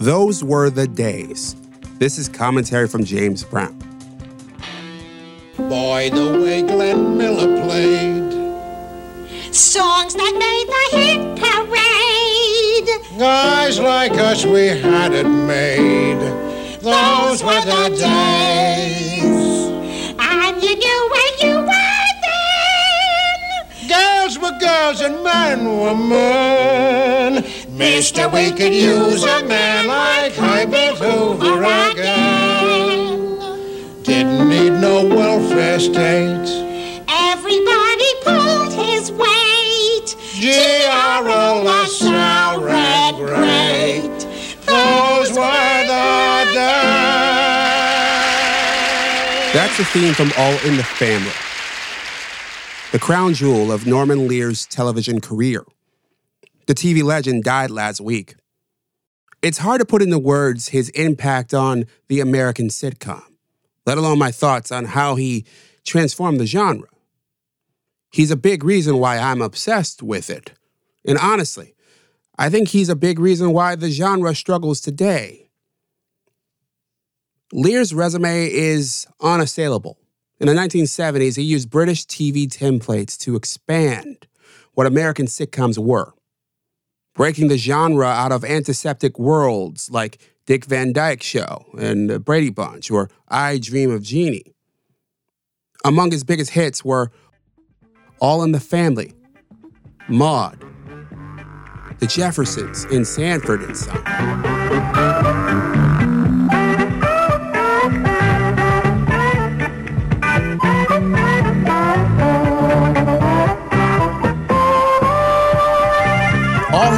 Those were the days. This is commentary from James Brown. Boy, the way Glenn Miller played. Songs that made the hit parade. Guys like us, we had it made. Those were the days. And you knew where you were then. Girls were girls and men were men. Mister, we could use a man like Herbert Hoover again. Didn't need no welfare state. Everybody pulled his weight. G.R.O. LaSalle read great. Those were the days. That's a theme from All in the Family, the crown jewel of Norman Lear's television career. The TV legend died last week. It's hard to put into words his impact on the American sitcom, let alone my thoughts on how he transformed the genre. He's a big reason why I'm obsessed with it. And honestly, I think he's a big reason why the genre struggles today. Lear's resume is unassailable. In the 1970s, he used British TV templates to expand what American sitcoms were, breaking the genre out of antiseptic worlds like Dick Van Dyke Show and The Brady Bunch or I Dream of Jeannie. Among his biggest hits were All in the Family, Maude, The Jeffersons in Sanford and Son.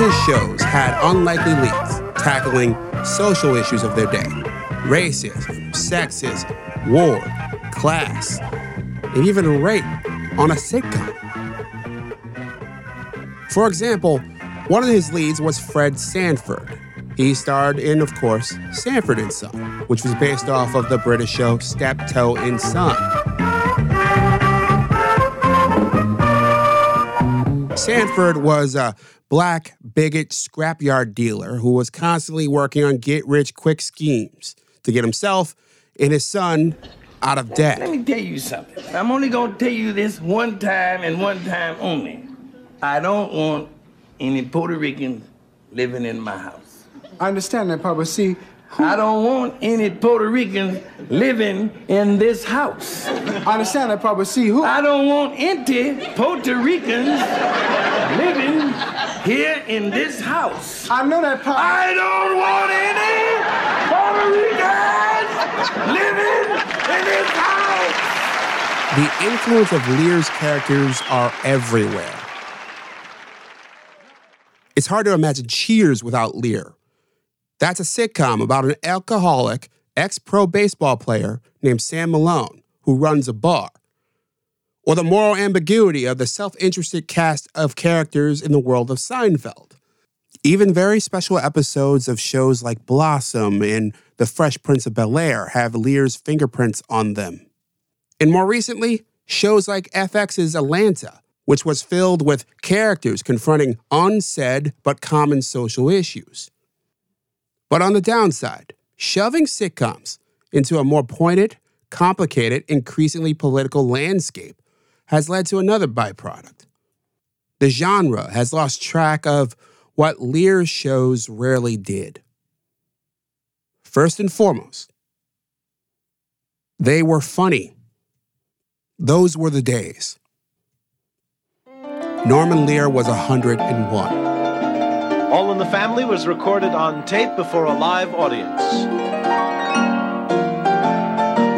His shows had unlikely leads tackling social issues of their day racism, sexism, war, class, and even rape on a sitcom. For example, one of his leads was Fred Sanford. He starred in, of course, Sanford and Son, which was based off of the British show Steptoe and Son. Sanford was a black bigot scrapyard dealer who was constantly working on get rich quick schemes to get himself and his son out of debt. Let me tell you something. I'm only gonna tell you this one time and one time only. I don't want any Puerto Ricans living in my house. I understand that, Papa. See, I don't want any Puerto Ricans living in this house. I understand that, Papa. See, who? I don't want any Puerto Ricans living here in this house. I know that, Papa. I don't want any Puerto Ricans living in this house. The influence of Lear's characters are everywhere. It's hard to imagine Cheers without Lear. That's a sitcom about an alcoholic ex pro baseball player named Sam Malone who runs a bar. Or the moral ambiguity of the self interested cast of characters in the world of Seinfeld. Even very special episodes of shows like Blossom and The Fresh Prince of Bel Air have Lear's fingerprints on them. And more recently, shows like FX's Atlanta, which was filled with characters confronting unsaid but common social issues. But on the downside, shoving sitcoms into a more pointed, complicated, increasingly political landscape has led to another byproduct. The genre has lost track of what Lear's shows rarely did. First and foremost, they were funny. Those were the days. Norman Lear was 101. All in the Family was recorded on tape before a live audience.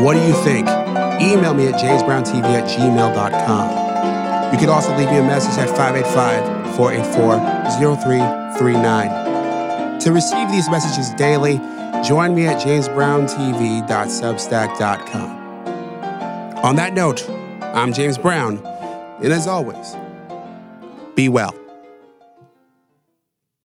What do you think? Email me at jamesbrowntv at gmail.com. You can also leave me a message at 585 484 0339. To receive these messages daily, join me at jamesbrowntv.substack.com. On that note, I'm James Brown, and as always, be well.